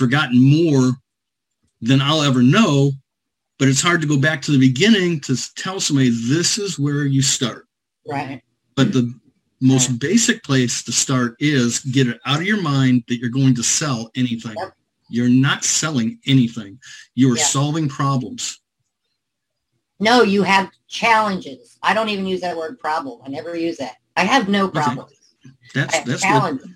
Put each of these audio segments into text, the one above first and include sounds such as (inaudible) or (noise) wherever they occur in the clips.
forgotten more than I'll ever know. But it's hard to go back to the beginning to tell somebody this is where you start. Right. But the most basic place to start is get it out of your mind that you're going to sell anything. Yep. You're not selling anything. You are Yeah. solving problems. No, you have challenges. I don't even use that word problem. I never use that. I have no problems. I That's have that's good. challenges.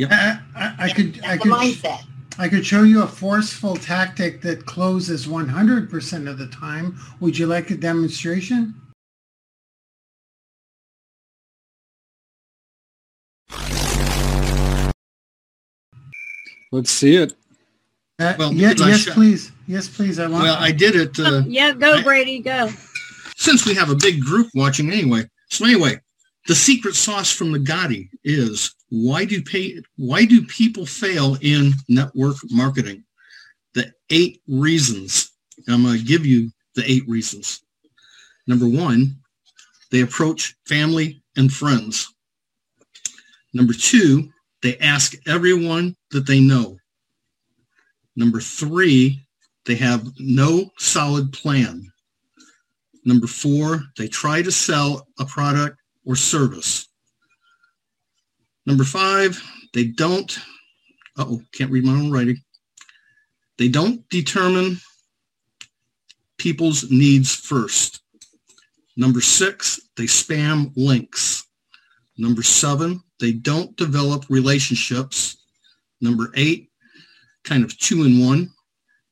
I, I, I could I That's the could mindset. I could show you a forceful tactic that closes 100% of the time. Would you like a demonstration? Let's see it. Uh, Well, ye- because I yes, shot- please. Yes, please. I want. Well, I did it uh, yeah, go I- Brady, go. since we have a big group watching anyway. So anyway, the secret sauce from the Gotti is why do pay why do people fail in network marketing? The eight reasons. I'm going to give you the eight reasons. Number one, they approach family and friends. Number two, they ask everyone that they know. Number three, they have no solid plan. Number four, they try to sell a product or service. Number five, they don't, oh, can't read my own writing. They don't determine people's needs first. Number six, they spam links. Number seven, they don't develop relationships. Number eight, kind of two in one,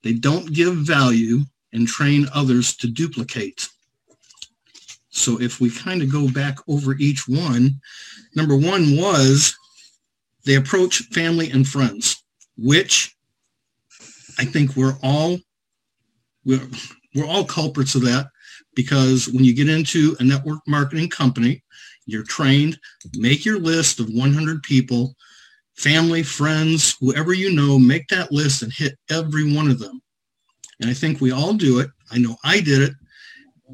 they don't give value and train others to duplicate. So if we kind of go back over each one, number one was they approach family and friends, which I think we're all we're, we're all culprits of that because when you get into a network marketing company, you're trained, make your list of 100 people, family, friends, whoever you know, make that list and hit every one of them. And I think we all do it. I know I did it.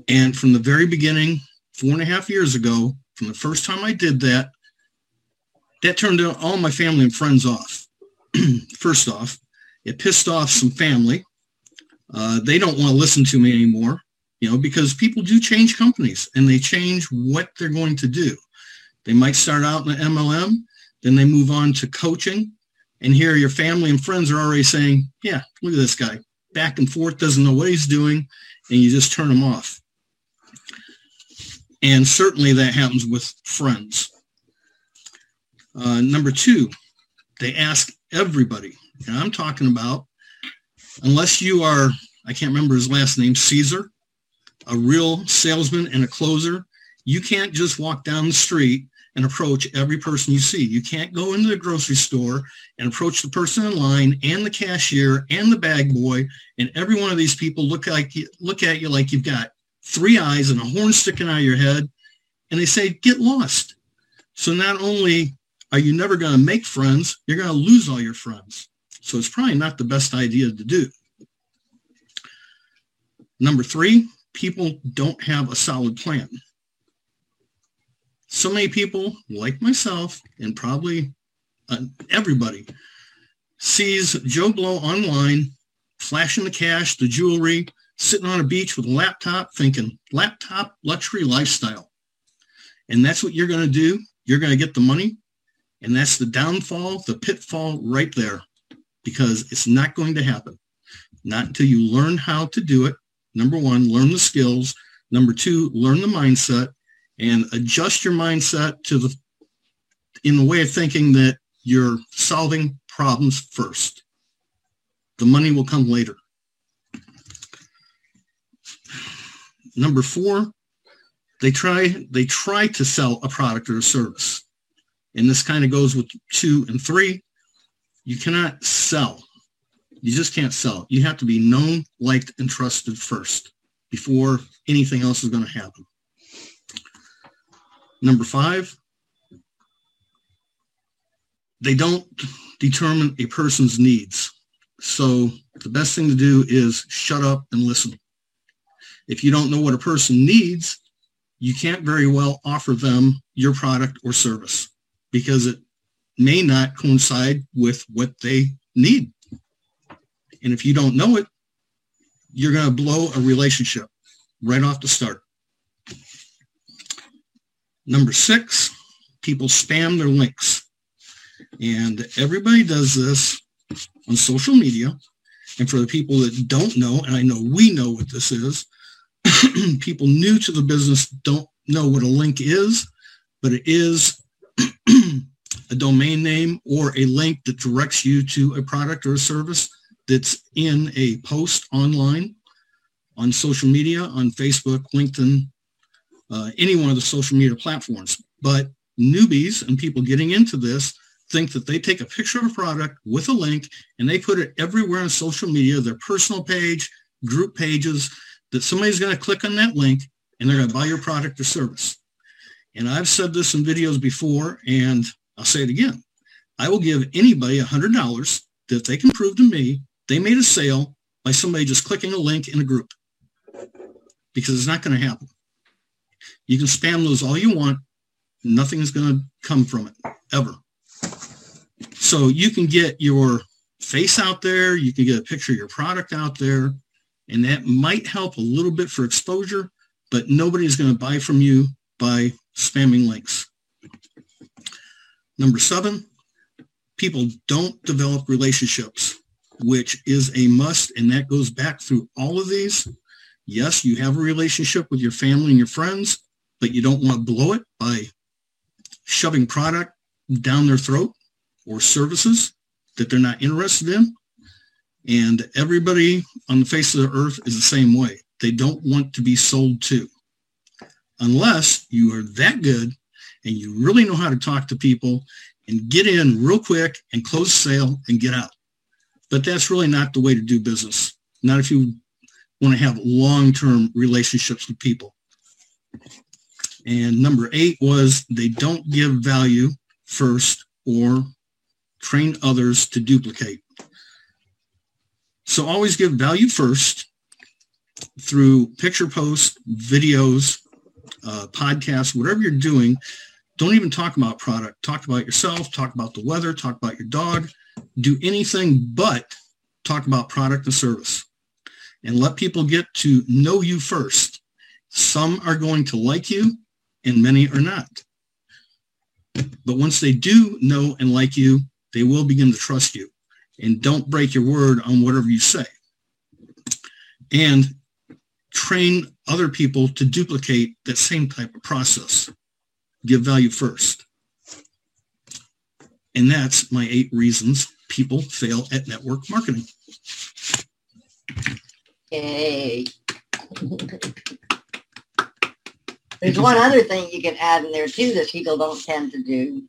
And from the very beginning, four and a half years ago, from the first time I did that, that turned all my family and friends off. (clears throat) first off, it pissed off some family. Uh, they don't want to listen to me anymore, you know, because people do change companies and they change what they're going to do. They might start out in the MLM, then they move on to coaching. And here your family and friends are already saying, yeah, look at this guy back and forth, doesn't know what he's doing, and you just turn them off. And certainly that happens with friends. Uh, number two, they ask everybody. And I'm talking about, unless you are, I can't remember his last name, Caesar, a real salesman and a closer, you can't just walk down the street and approach every person you see. You can't go into the grocery store and approach the person in line and the cashier and the bag boy and every one of these people look like look at you like you've got three eyes and a horn sticking out of your head and they say get lost. So not only are you never going to make friends, you're going to lose all your friends. So it's probably not the best idea to do. Number three, people don't have a solid plan. So many people, like myself, and probably uh, everybody, sees Joe Blow online, flashing the cash, the jewelry, sitting on a beach with a laptop, thinking laptop luxury lifestyle. And that's what you're going to do. You're going to get the money. And that's the downfall, the pitfall right there, because it's not going to happen. Not until you learn how to do it. Number one, learn the skills. Number two, learn the mindset and adjust your mindset to the in the way of thinking that you're solving problems first. The money will come later. Number four, they try they try to sell a product or a service. And this kind of goes with two and three. You cannot sell. You just can't sell. You have to be known, liked, and trusted first before anything else is going to happen. Number five, they don't determine a person's needs. So the best thing to do is shut up and listen. If you don't know what a person needs, you can't very well offer them your product or service because it may not coincide with what they need. And if you don't know it, you're going to blow a relationship right off the start. Number six, people spam their links. And everybody does this on social media. And for the people that don't know, and I know we know what this is, (clears throat) people new to the business don't know what a link is, but it is (clears throat) a domain name or a link that directs you to a product or a service that's in a post online on social media, on Facebook, LinkedIn, uh, any one of the social media platforms. But newbies and people getting into this think that they take a picture of a product with a link and they put it everywhere on social media, their personal page, group pages, that somebody's going to click on that link and they're going to buy your product or service. And I've said this in videos before, and I'll say it again. I will give anybody $100 that they can prove to me they made a sale by somebody just clicking a link in a group because it's not going to happen. You can spam those all you want. Nothing is going to come from it ever. So you can get your face out there. You can get a picture of your product out there. And that might help a little bit for exposure, but nobody's going to buy from you by spamming links. Number seven, people don't develop relationships, which is a must. And that goes back through all of these. Yes, you have a relationship with your family and your friends, but you don't want to blow it by shoving product down their throat or services that they're not interested in. And everybody on the face of the earth is the same way. They don't want to be sold to unless you are that good and you really know how to talk to people and get in real quick and close sale and get out. But that's really not the way to do business. Not if you want to have long-term relationships with people. And number eight was they don't give value first or train others to duplicate. So always give value first through picture posts, videos, uh, podcasts, whatever you're doing. Don't even talk about product. Talk about yourself. Talk about the weather. Talk about your dog. Do anything but talk about product and service. And let people get to know you first. Some are going to like you and many are not. But once they do know and like you, they will begin to trust you. And don't break your word on whatever you say. And train other people to duplicate that same type of process. Give value first. And that's my eight reasons people fail at network marketing. Yay. (laughs) There's one other thing you can add in there too that people don't tend to do.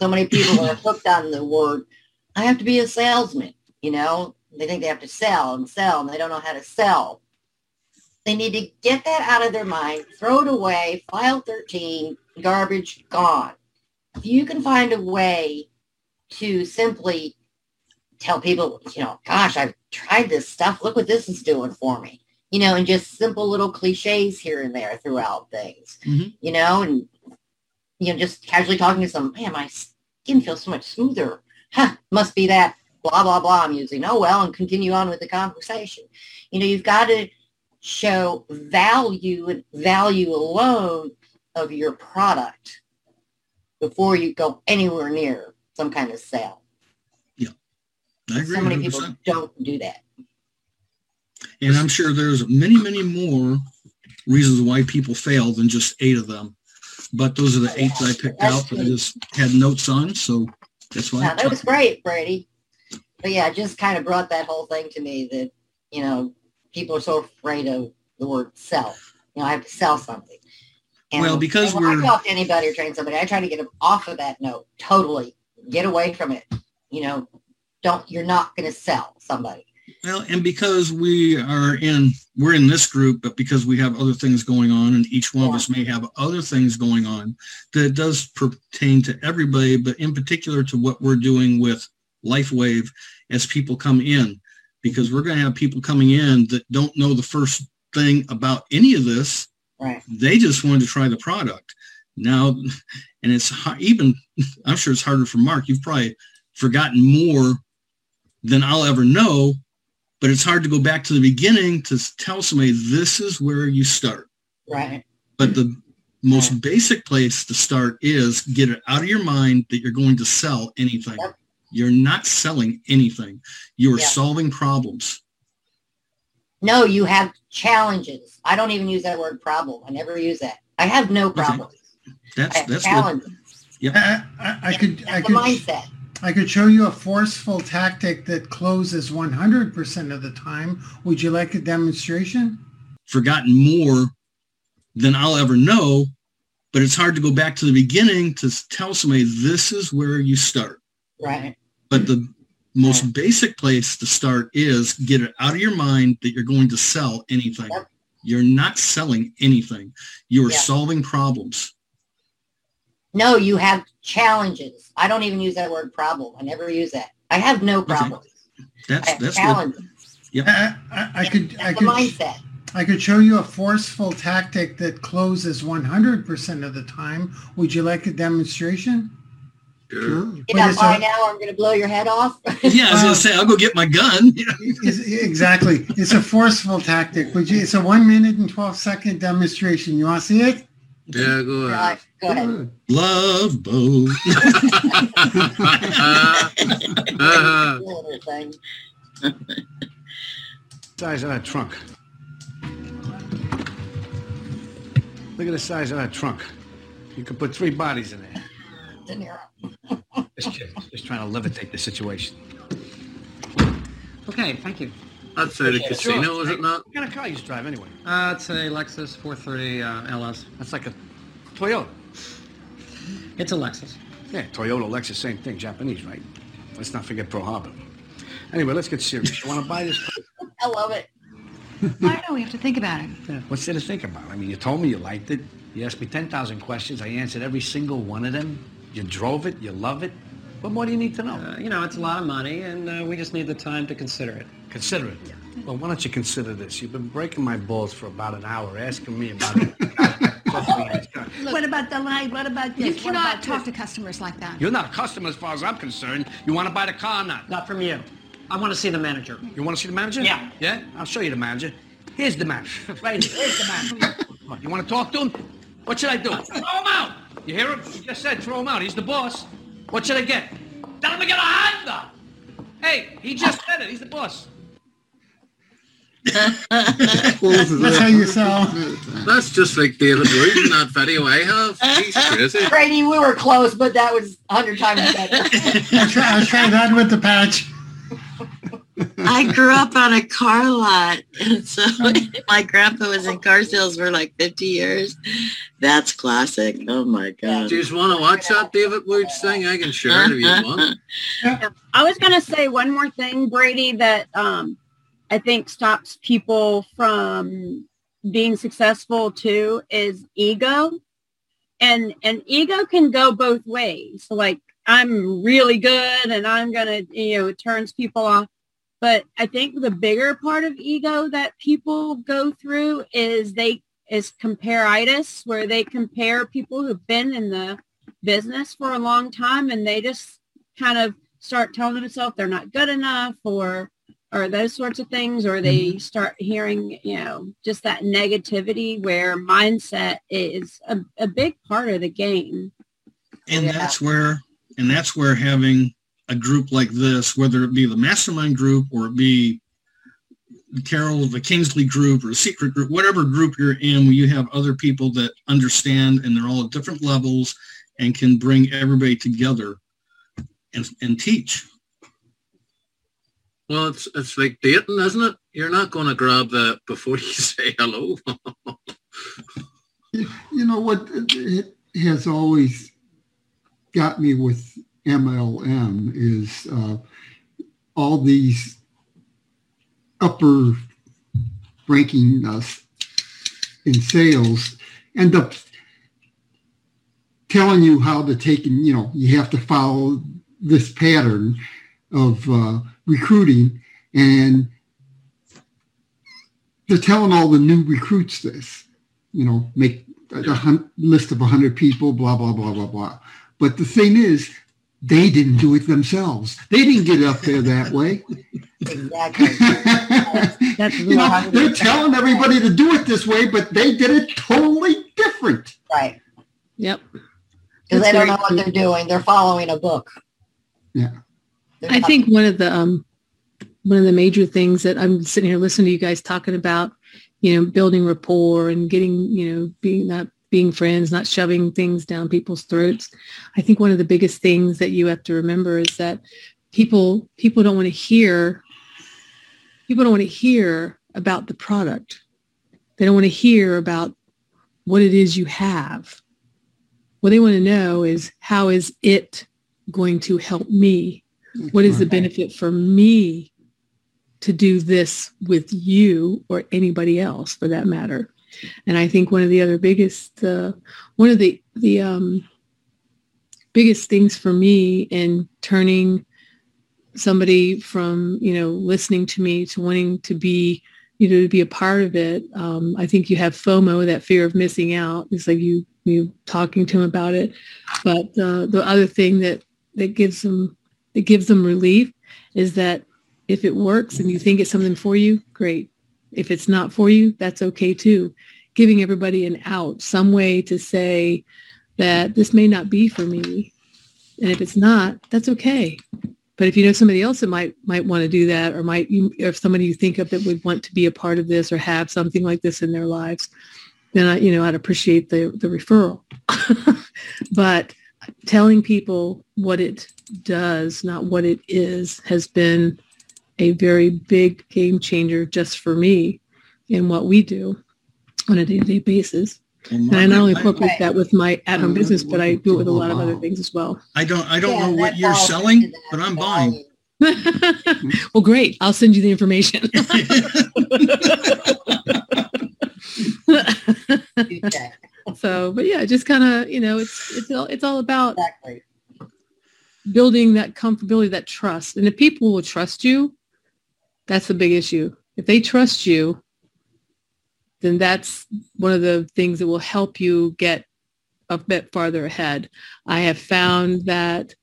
So many people are hooked on the word, I have to be a salesman, you know? They think they have to sell and sell and they don't know how to sell. They need to get that out of their mind, throw it away, file 13, garbage, gone. If you can find a way to simply tell people, you know, gosh, I've tried this stuff. Look what this is doing for me you know, and just simple little cliches here and there throughout things, mm-hmm. you know, and, you know, just casually talking to some, man, my skin feels so much smoother. Huh, must be that blah, blah, blah I'm using. Oh, well, and continue on with the conversation. You know, you've got to show value and value alone of your product before you go anywhere near some kind of sale. Yeah. I agree. So many 100%. people don't do that. And I'm sure there's many, many more reasons why people fail than just eight of them. But those are the eight that I picked that's out that I just had notes on. So that's why. Yeah, that was great, Brady. But yeah, just kind of brought that whole thing to me that, you know, people are so afraid of the word sell. You know, I have to sell something. And well, because when we're... I talk to anybody or train somebody, I try to get them off of that note totally. Get away from it. You know, don't, you're not going to sell somebody. Well, and because we are in, we're in this group, but because we have other things going on, and each one yeah. of us may have other things going on, that does pertain to everybody, but in particular to what we're doing with LifeWave as people come in, because we're going to have people coming in that don't know the first thing about any of this. Right. They just wanted to try the product. Now, and it's even, I'm sure it's harder for Mark. You've probably forgotten more than I'll ever know. But it's hard to go back to the beginning to tell somebody this is where you start. Right. But the most basic place to start is get it out of your mind that you're going to sell anything. Yep. You're not selling anything. You are Yeah. solving problems. No, you have challenges. I don't even use that word problem. I never use that. I have no problems. I That's have that's what challenges. I, I, I could I That's the could mindset. I could show you a forceful tactic that closes 100% of the time. Would you like a demonstration? forgotten more than I'll ever know. But it's hard to go back to the beginning to tell somebody this is where you start. Right. But the most basic place to start is get it out of your mind that you're going to sell anything. Yep. You're not selling anything. You are Yeah. solving problems. No, you have challenges. I don't even use that word problem. I never use that. I have no problems. I That's have that's what challenges. I, I, I could I That's the could mindset. I could show you a forceful tactic that closes 100% of the time. Would you like a demonstration? Sure. Get But up by a- now, I'm going to blow your head off. yeah, I was gonna say I'll go get my gun. (laughs) Exactly. It's a forceful tactic. Would you? It's a one minute and 12 second demonstration. You want to see it? Yeah, go ahead. Go ahead. Love boat. Little (laughs) (laughs) thing. Size of that trunk. Look at the size of that trunk. You could put three bodies in there. It's in here. This kid just trying to levitate the situation. Okay, thank you. That's at a casino, is it not? What kind of car you used drive anyway? Uh, it's a Lexus 430 uh, LS. That's like a Toyota. It's a Lexus. Yeah, Toyota, Lexus, same thing. Japanese, right? Let's not forget Pearl Harbor. Anyway, let's get serious. You want to buy this? (laughs) I love it. I don't know. We have to think about it. (laughs) Yeah. What's there to think about? I mean, you told me you liked it. You asked me 10,000 questions. I answered every single one of them. You drove it. You love it. What do you need to know? Uh, you know, it's a lot of money, and uh, we just need the time to consider it. Consider it. Well, why don't you consider this? You've been breaking my balls for about an hour, asking me about it. (laughs) what about the light? What about this? You cannot about talk this? to customers like that. You're not a customer as far as I'm concerned. You want to buy the car or not? Not from you. I want to see the manager. You want to see the manager? Yeah. Yeah? I'll show you the manager. Here's the manager. (laughs) Right here. Here's the manager. You want to talk to him? What should I do? Throw him out. You hear him? He just said throw him out. He's the boss. What should I get? Tell him to get a Honda. Hey, he just said it. He's the boss. That's how you sell. That's just like David Wood in that video I have. He's crazy. Brady, we were close, but that was a hundred times better. I'll try, I'll try that with the patch. I grew up on a car lot, and so (laughs) (laughs) my grandpa was in car sales for like 50 years. That's classic. Oh my god! Do you just want to watch that David Woods thing? I can share it if you want. (laughs) I was going to say one more thing, Brady, that um, I think stops people from being successful too is ego. And and ego can go both ways. Like I'm really good and I'm going to, you know, it turns people off. But I think the bigger part of ego that people go through is they is comparitis, where they compare people who've been in the business for a long time and they just kind of start telling themselves they're not good enough or or those sorts of things or they mm-hmm. start hearing you know just that negativity where mindset is a, a big part of the game and Yeah. that's where and that's where having a group like this whether it be the mastermind group or it be carol the kingsley group or a secret group whatever group you're in where you have other people that understand and they're all at different levels and can bring everybody together and, and teach Well, it's it's like dating, isn't it? You're not going to grab that before you (laughs) say hello. You know what it has always got me with MLM is uh, all these upper ranking uh, in sales end up telling you how to take and you know you have to follow this pattern of uh, recruiting and they're telling all the new recruits this you know, make a hun- list of 100 people, blah, blah, blah, blah, blah. But the thing is, they didn't do it themselves. They didn't get up there that way. Exactly. (laughs) That's You know, they're telling everybody to do it this way, but they did it totally different. Right. Yep. Because they don't know what they're doing. They're following a book. Yeah. They're I think one of the um, one of the major things that I'm sitting here listening to you guys talking about, you know, building rapport and getting, you know, being not being friends, not shoving things down people's throats. I think one of the biggest things that you have to remember is that people people don't want to hear people don't want to hear about the product. They don't want to hear about what it is you have. What they want to know is how is it going to help me? What is the benefit for me to do this with you or anybody else for that matter? And I think one of the other biggest, uh, one of the, the um, biggest things for me in turning somebody from, you know, listening to me to wanting to be, you know, to be a part of it. Um, I think you have FOMO, that fear of missing out. It's like you, you talking to them about it. But uh, the other thing that, that gives them, that gives them relief is that if it works and you think it's something for you, great. If it's not for you, that's okay too. Giving everybody an out, some way to say that this may not be for me. And if it's not, that's okay. But if you know somebody else that might might want to do that, or might you, or if somebody you think of that would want to be a part of this or have something like this in their lives, then I, you know, I'd appreciate the the referral. (laughs) but telling people what it does, not what it is, has been a very big game changer just for me in what we do on a day-to-day basis. And I not only incorporate that with my at-home business, but I do it with a lot of other things as well. I don't I don't Yeah, know what you're selling, but I'm buying. (laughs) well, great. I'll send you the information. (laughs) (laughs) So, but yeah, just kind of, you know, it's it's all it's all about Exactly. building that comfortability, that trust. And if people will trust you, that's the big issue. If they trust you, then that's one of the things that will help you get a bit farther ahead. I have found that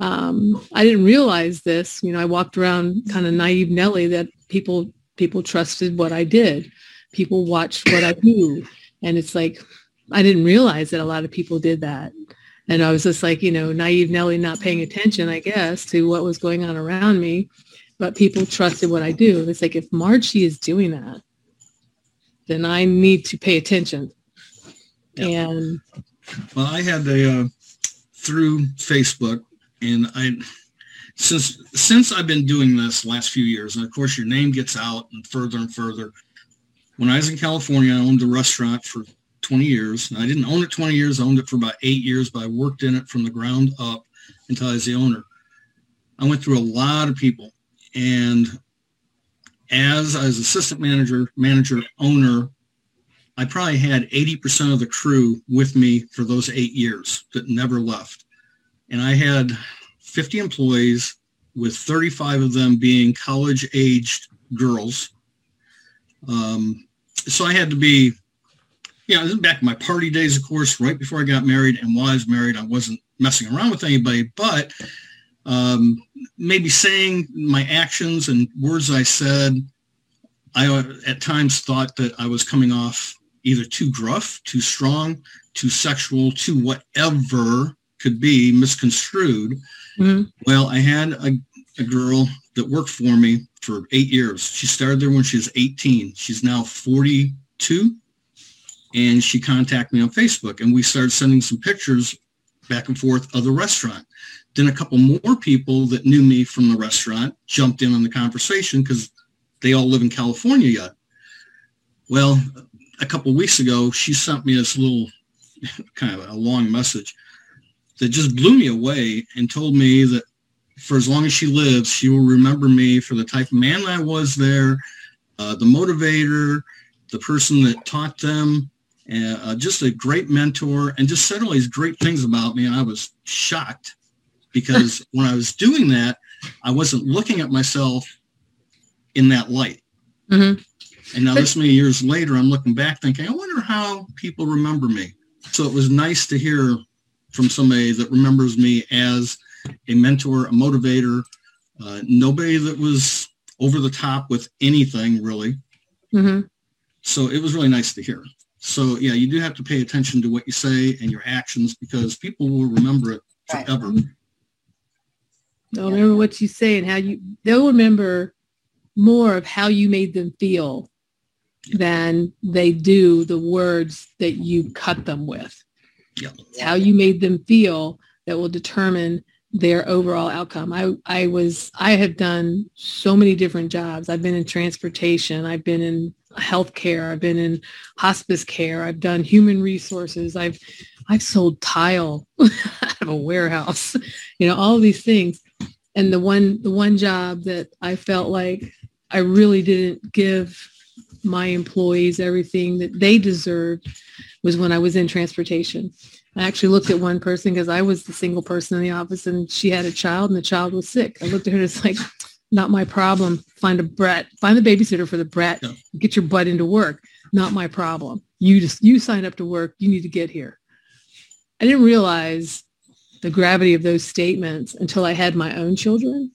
um, I didn't realize this. You know, I walked around kind of naive Nelly that people people trusted what I did. People watched what I do, and it's like I didn't realize that a lot of people did that. And I was just like, you know, naive Nelly not paying attention, I guess, to what was going on around me. But people trusted what I do. It's like if Margie is doing that, then I need to pay attention. And Well, I had a uh, through Facebook, and I since since I've been doing this last few years, and of course your name gets out and further and further. When I was in California, I owned a restaurant for 20 years. And I didn't own it 20 years. I owned it for about eight years, but I worked in it from the ground up until I was the owner. I went through a lot of people, and as I was assistant manager, manager, owner, I probably had 80% of the crew with me for those eight years that never left. And I had 50 employees with 35 of them being college aged girls. Um, so I had to be, you know, this is back in my party days, of course, right before I got married. And while I was married, I wasn't messing around with anybody, but um, maybe saying my actions and words I said, I at times thought that I was coming off either too gruff, too strong, too sexual, too whatever could be misconstrued. Mhm. Well, I had a, a girl that worked for me for eight years. She started there when she was 18. She's now 42 and she contacted me on Facebook and we started sending some pictures back and forth of the restaurant. Then a couple more people that knew me from the restaurant jumped in on the conversation because they all live in California yet. Well, a couple weeks ago, she sent me this little (laughs) kind of a long message that just blew me away and told me that for as long as she lives, she will remember me for the type of man I was there, uh, the motivator, the person that taught them, uh, just a great mentor, and just said all these great things about me. And I was shocked because (laughs) when I was doing that, I wasn't looking at myself in that light. Mhm. And now this many years later, I'm looking back thinking, I wonder how people remember me. So it was nice to hear from somebody that remembers me as a mentor, a motivator, uh, nobody that was over the top with anything really. Mm-hmm. So it was really nice to hear. So yeah, you do have to pay attention to what you say and your actions because people will remember it Right. forever. They'll remember what you say and how you, they'll remember more of how you made them feel than they do the words that you cut them with. Yeah. It's how you made them feel that will determine their overall outcome. I, I was, I have done so many different jobs. I've been in transportation. I've been in healthcare. I've been in hospice care. I've done human resources. I've, I've sold tile (laughs) out of a warehouse, (laughs) you know, all these things. And the one, the one job that I felt like I really didn't give my employees everything that they deserved was when I was in transportation. I actually looked at one person because I was the single person in the office and she had a child and the child was sick. I looked at her and it's like, not my problem. Find a brat, find the babysitter for the brat, Yeah. get your butt into work. Not my problem. You just, you sign up to work. You need to get here. I didn't realize the gravity of those statements until I had my own children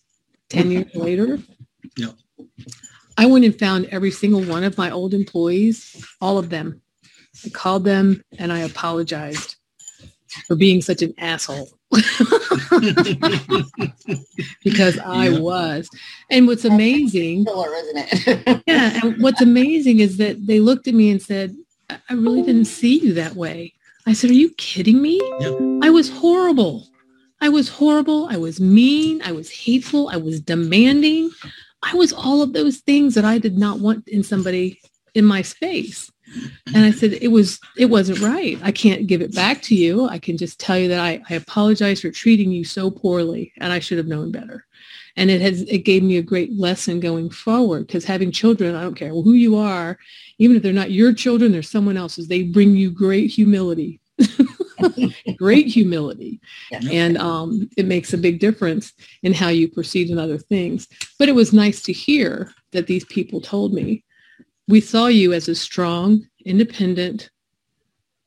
10 years later. Yeah. I went and found every single one of my old employees, all of them. I called them and I apologized for being such an asshole (laughs) because I Yeah. was. And what's amazing, Killer, isn't it? (laughs) yeah, and what's amazing is that they looked at me and said, I I really didn't see you that way. I said, are you kidding me? Yeah. I was horrible. I was horrible. I was mean. I was hateful. I was demanding. I was all of those things that I did not want in somebody in my space. And I said, it was, it wasn't right. I can't give it back to you. I can just tell you that I, I apologize for treating you so poorly and I should have known better. And it has, it gave me a great lesson going forward because having children, I don't care who you are, even if they're not your children, they're someone else's, they bring you great humility, (laughs) great humility. Yes. And um, it makes a big difference in how you proceed in other things. But it was nice to hear that these people told me, we saw you as a strong, independent,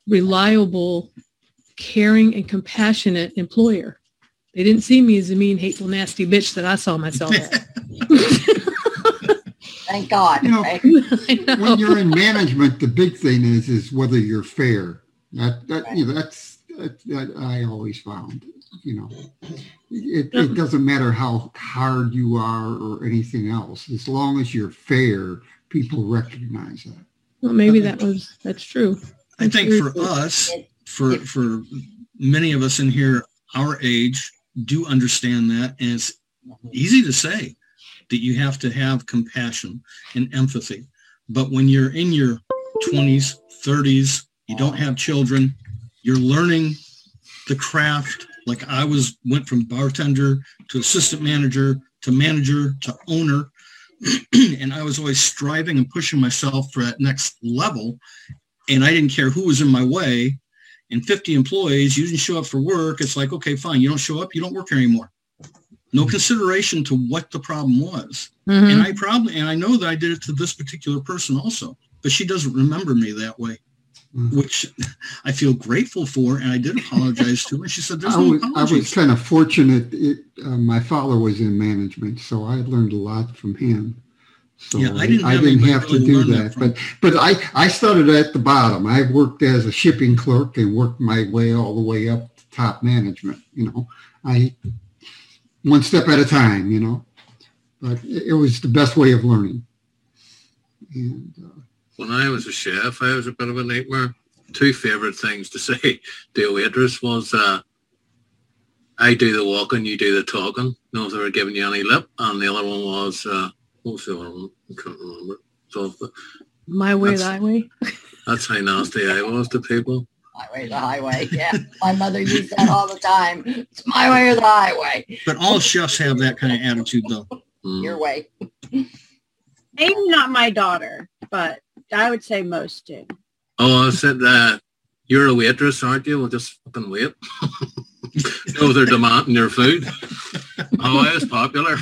reliable, caring, and compassionate employer. They didn't see me as a mean, hateful, nasty bitch that I saw myself as. (laughs) Thank God. You know, right? (laughs) When you're in management, the big thing is is whether you're fair. That that you know, that's that, that I always found. You know, it, it doesn't matter how hard you are or anything else. As long as you're fair, people recognize that. Well, maybe that was that's true. I That's think very for us, for for many of us in here, our age do understand that, and it's easy to say that you have to have compassion and empathy. But when you're in your 20s, 30s, you don't have children, you're learning the craft. Like I was went from bartender to assistant manager to manager to owner. (clears throat) and I was always striving and pushing myself for that next level. And I didn't care who was in my way. And 50 employees, you didn't show up for work. It's like, okay, fine. You don't show up. You don't work here anymore. No consideration to what the problem was. Mhm. And I probably, and I know that I did it to this particular person also, but she doesn't remember me that way, Mhm. which I feel grateful for. And I did apologize to her. And she said, there's I no was, I was kind of fortunate. It, uh, my father was in management, so I learned a lot from him. So Yeah, I I, didn't I have didn't have to do that. But but I, I started at the bottom. I worked as a shipping clerk and worked my way all the way up to top management. You know, I one step at a time. You know, but it, it was the best way of learning. And uh, When I was a chef, I was a bit of a nightmare. Two favourite things to (laughs) say to a waitress was, uh, I do the walking, you do the talking. No, if they were giving you any lip. And the other one was, uh, what was the other one? I can't remember. So My way, That's- thy way. (laughs) that's how nasty I was to people. Highway, the highway. Yeah. My mother used that all the time. It's my way or the highway. But all chefs have that kind of attitude though. Mm. Your way. Maybe not my daughter, but I would say most do. Oh, I said, that you're a waitress, aren't you? Well, just fucking wait. (laughs) no, they're demanding your food. (laughs) Oh, it's popular.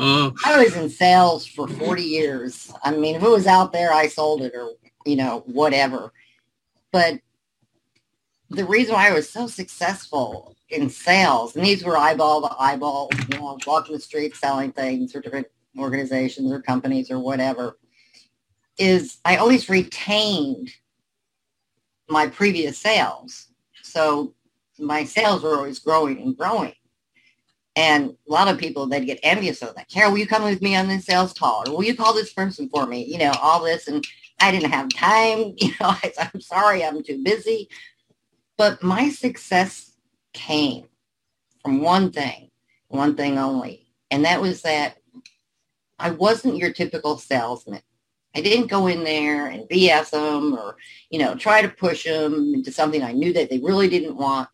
I was in sales for 40 years. I mean, if it was out there, I sold it or, you know, whatever. But the reason why I was so successful in sales, and these were eyeball to eyeball, you know, walking the street selling things for different organizations or companies or whatever, is I always retained my previous sales. So my sales were always growing and growing. And a lot of people, they'd get envious of that. Carol, will you come with me on this sales call? Or will you call this person for me? You know, all this. And I didn't have time. (laughs) You know, I, I'm sorry, I'm too busy. But my success came from one thing, one thing only. And that was that I wasn't your typical salesman. I didn't go in there and BS them or, you know, try to push them into something I knew that they really didn't want.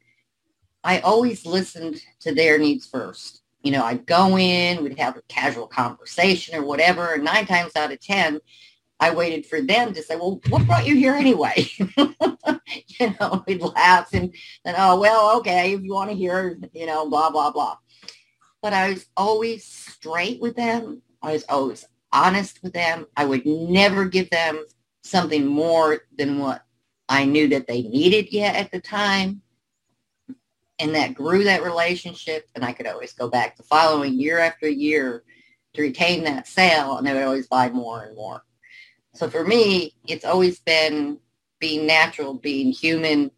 I always listened to their needs first. You know, I'd go in, we'd have a casual conversation or whatever, and nine times out of 10, I waited for them to say, well, what brought you here anyway? (laughs) you know, we'd laugh and then, oh, well, okay, if you want to hear, you know, blah, blah, blah. But I was always straight with them. I was always honest with them. I would never give them something more than what I knew that they needed yet at the time. And that grew that relationship. And I could always go back the following year after year to retain that sale. And they would always buy more and more. So for me, it's always been being natural, being human,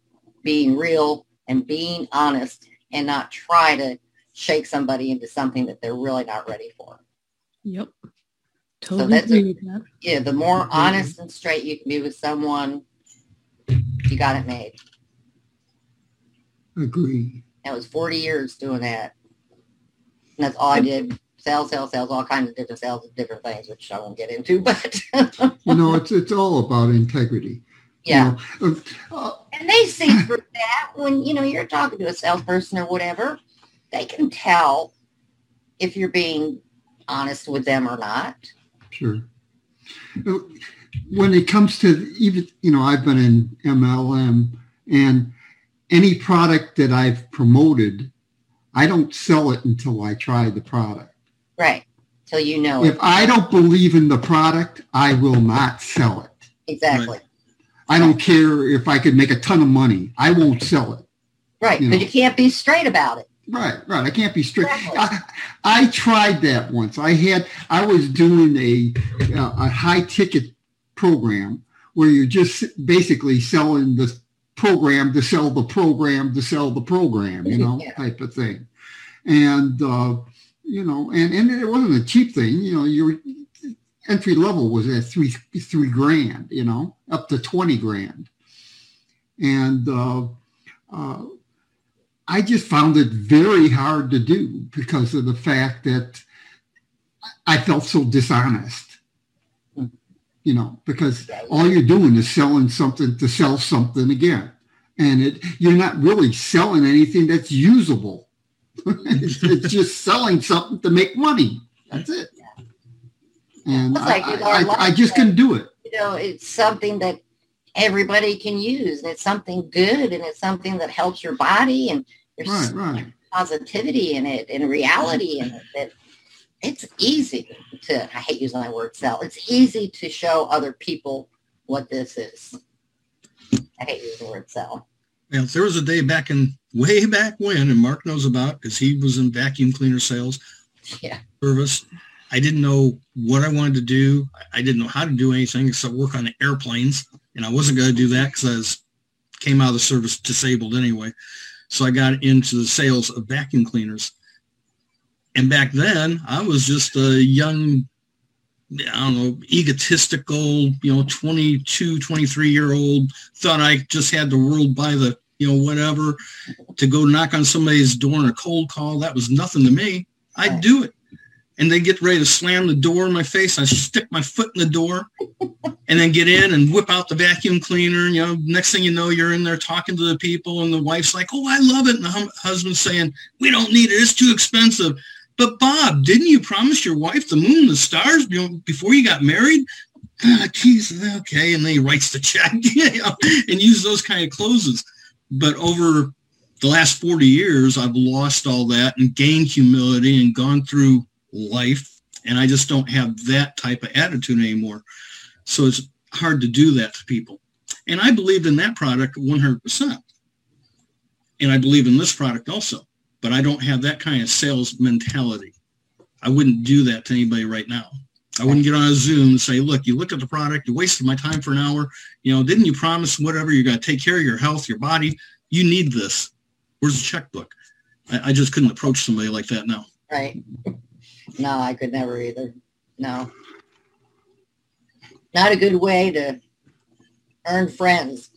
being real, and being honest and not try to shake somebody into something that they're really not ready for. Yep. Totally so that's yeah, the more honest and straight you can be with someone, you got it made. Agree. That was 40 years doing that. And that's all I did. Sales, sales, sales, all kinds of different sales of different things, which I won't get into, (laughs) but you know, it's it's all about integrity. Yeah. You know, uh, and they see through that when, you know, you're talking to a salesperson or whatever, they can tell if you're being honest with them or not. Sure. When it comes to even, you know, I've been in MLM and any product that I've promoted, I don't sell it until I try the product. Right. Till you know if it. I don't believe in the product, I will not sell it. Exactly. Right. I don't care if I could make a ton of money. I won't sell it. Right. You but know? you can't be straight about it. Right, right. I can't be strict. I, I, tried that once. I had I was doing a a high ticket program where you're just basically selling the program to sell the program to sell the program, you know, (laughs) yeah. type of thing. And uh, you know, and and it wasn't a cheap thing. You know, your entry level was at three three grand. You know, up to twenty grand. And uh, uh, I just found it very hard to do because of the fact that I felt so dishonest. You know, because all you're doing is selling something to sell something again. And it you're not really selling anything that's usable. it's, it's, just selling something to make money. That's it. And like, I, I, I, just can do it. You know, it's something that everybody can use. It's something good and it's something that helps your body and there's right, right. positivity in it and reality in it that it's easy to, I hate using that word sell. It's easy to show other people what this is. I hate using the word sell. Yeah, there was a day back in way back when, and Mark knows about because he was in vacuum cleaner sales yeah. service. I didn't know what I wanted to do. I didn't know how to do anything except work on the airplanes, and I wasn't going to do that because I was, came out of the service disabled anyway. So I got into the sales of vacuum cleaners. And back then, I was just a young, I don't know, egotistical, you know, 22, 23 year old, thought I just had the world by the, you know, whatever, to go knock on somebody's door in a cold call. That was nothing to me. I'd do it and they get ready to slam the door in my face. I stick my foot in the door and then get in and whip out the vacuum cleaner. And, You know, next thing you know, you're in there talking to the people and the wife's like, oh, I love it. And the husband's saying, we don't need it. It's too expensive. But Bob, didn't you promise your wife the moon, the stars you know, before you got married? Ah, geez, okay. And then he writes the check (laughs) you know, and uses those kind of closes. But over the last 40 years, I've lost all that and gained humility and gone through life. And I just don't have that type of attitude anymore. So it's hard to do that to people. And I believed in that product 100%. and I believe in this product also, but I don't have that kind of sales mentality. I wouldn't do that to anybody right now. I wouldn't get on a Zoom and say, look, you looked at the product, you wasted my time for an hour. You know, didn't you promise whatever? You're going to take care of your health, your body. You need this. Where's the checkbook? I, I just couldn't approach somebody like that now. Right. No, I could never either. No. Not a good way to earn friends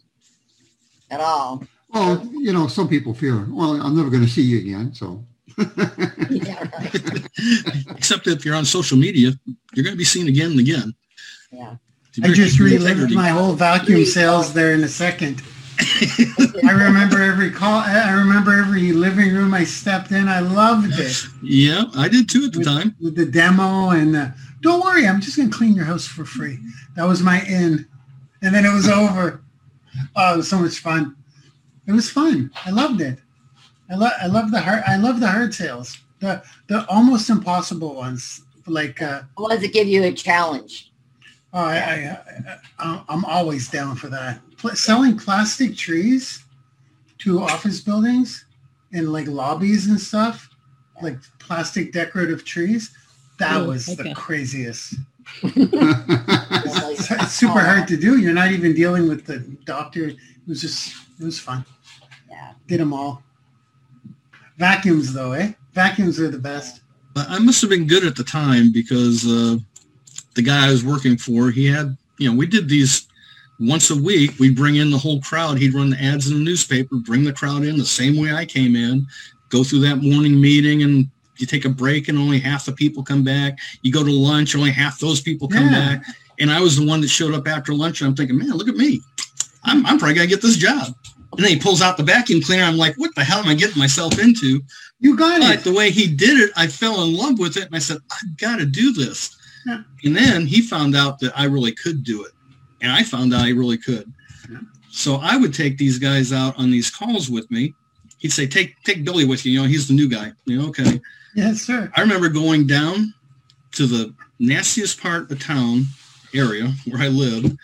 at all. Well, you know, some people fear, well, I'm never going to see you again. So, (laughs) Yeah. (laughs) Except if you're on social media, you're going to be seen again and again. Yeah. I just relived my whole vacuum sales there in a second. (laughs) I remember every call. I remember every living room I stepped in. I loved it Yeah, I did too at the time. with the demo and uh, don't worry, I'm just gonna clean your house for free. That was my in, and then it was over. Oh, it was so much fun. It was fun. I loved it. I love. I love the hard. I love the hard sales. The the almost impossible ones. Like uh, Why does it give you a challenge? Oh, I, I, I, I'm always down for that. Pl- selling plastic trees to office buildings and like lobbies and stuff, like plastic decorative trees. That was okay. the craziest. (laughs) It's, it's super hard to do. You're not even dealing with the doctor. It was just, it was fun. Yeah. Did them all. Vacuums though, eh? Vacuums are the best. But I must have been good at the time because uh, the guy I was working for, he had, you know, we did these once a week. We'd bring in the whole crowd. He'd run the ads in the newspaper, bring the crowd in the same way I came in, go through that morning meeting and you take a break and only half the people come back. You go to lunch, only half those people come Yeah. back. And I was the one that showed up after lunch and I'm thinking, man, look at me. I'm, I'm probably going to get this job. And then he pulls out the vacuum cleaner. I'm like, what the hell am I getting myself into? You got But it. the way he did it, I fell in love with it, and I said, I've got to do this. Yeah. And then he found out that I really could do it, and I found out I really could. So I would take these guys out on these calls with me. He'd say, "Take take Billy with you. You know, he's the new guy. You know, okay." Yes, sir. I remember going down to the nastiest part of town area where I lived,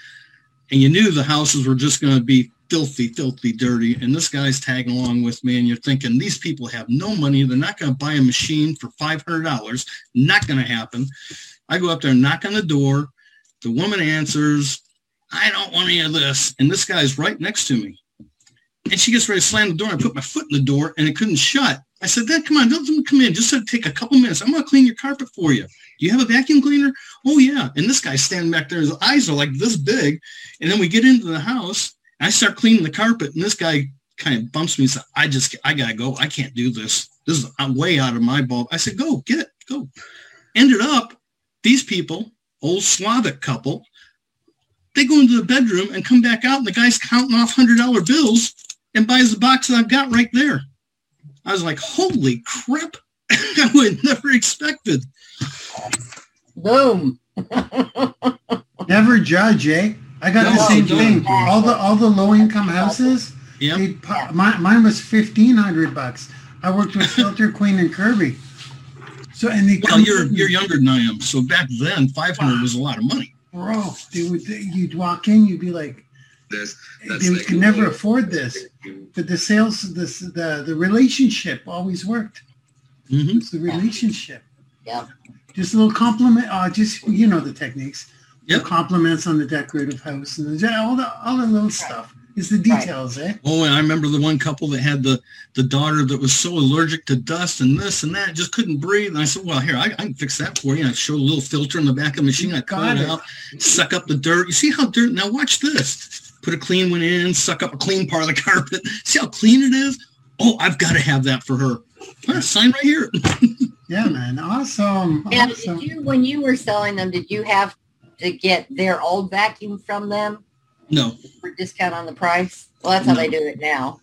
and you knew the houses were just going to be filthy, filthy, dirty. And this guy's tagging along with me, and you're thinking these people have no money. They're not going to buy a machine for five hundred dollars. Not going to happen. I go up there, knock on the door. The woman answers. I don't want any of this. And this guy's right next to me. And she gets ready to slam the door. I put my foot in the door and it couldn't shut. I said, Dad, come on, don't come in. Just take a couple minutes. I'm going to clean your carpet for you. Do you have a vacuum cleaner? Oh, yeah. And this guy's standing back there. His eyes are like this big. And then we get into the house. I start cleaning the carpet. And this guy kind of bumps me and says, I just, I got to go. I can't do this. This is way out of my ball. I said, go, get it, go. Ended up, these people, old Slavic couple, they go into the bedroom and come back out and the guy's counting off hundred dollar bills and buys the box that I've got right there. I was like, holy crap. (laughs) I would never expected. Boom. (laughs) Never judge, eh? I got the same don't. thing. All the all the low income houses. Yeah. they'd Mine, mine was fifteen hundred bucks. I worked with Filter (laughs) Queen and Kirby. So and they Well, you're you're younger than I am. So back then, 500 was a lot of money. Bro. They would you'd walk in, you'd be like, That's, they could never afford this. But the sales, this the the relationship always worked. Mhm. It's the relationship. Yeah. Just a little compliment. Uh, just you know the techniques. Yep. Compliments on the decorative house and the, all the all the little stuff. It's the details, eh? Oh, and I remember the one couple that had the the daughter that was so allergic to dust and this and that, just couldn't breathe. And I said, "Well, here, I, I can fix that for you." And I showed a little filter in the back of the machine. I pull got it it. out, suck up the dirt. You see how dirt? Now watch this. Put a clean one in, suck up a clean part of the (laughs) carpet. See how clean it is? Oh, I've got to have that for her. Well, sign right here. (laughs) Yeah, man. Awesome. Now, awesome. did you, when you were selling them, did you have to get their old vacuum from them No, for discount on the price? Well, that's how they do it now.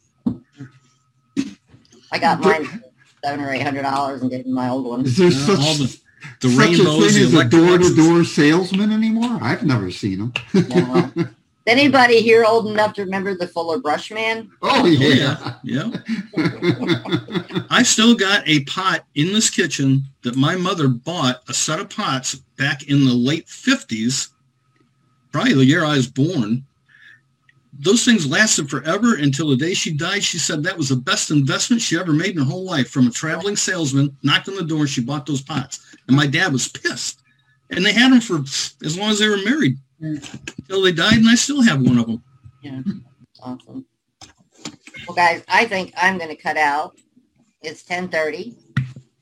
I got mine for seven or eight hundred dollars and gave them my old one. Is there Uh, such, all the the such a thing as a door-to-door salesman anymore? I've never seen them. No. Anybody here old enough to remember the Fuller Brush Man? oh Oh, yeah. yeah, yeah. I've still got a pot in this kitchen that my mother bought a set of pots back in the late 50s, probably the year I was born. Those things lasted forever until the day she died. She said that was the best investment she ever made in her whole life. From a traveling salesman, knocked on the door, she bought those pots. And my dad was pissed. And they had them for as long as they were married until they died, and I still have one of them. Yeah, awesome. Well, guys, I think I'm going to cut out. It's 10:30.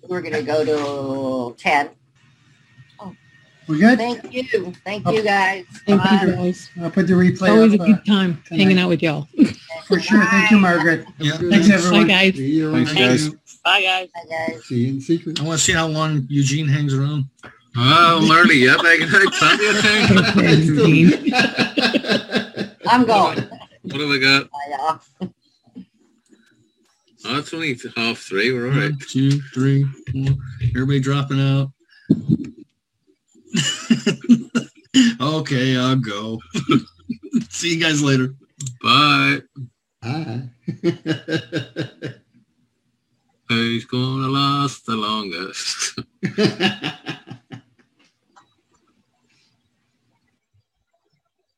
We're going to go to 10. We're good. Thank you. Thank you, guys. Thank Bye. you guys. I'll put the replay Always a up, uh, good time tonight. hanging out with y'all. (laughs) for sure. Thank you, Margaret. Yeah. Thanks, everyone. Bye, guys. See you Thanks, guys. Bye, guys. Bye, guys. See you in secret. I want to see how long Eugene hangs around. Oh, (laughs) I'm early yet. I can have plenty of time. I'm going. What have I got? Bye, y'all. Oh, it's only half three. We're all right. One, two, three, four. Everybody dropping out. (laughs) okay, I'll go. (laughs) See you guys later. Bye. Hi. Who's (laughs) gonna last the longest?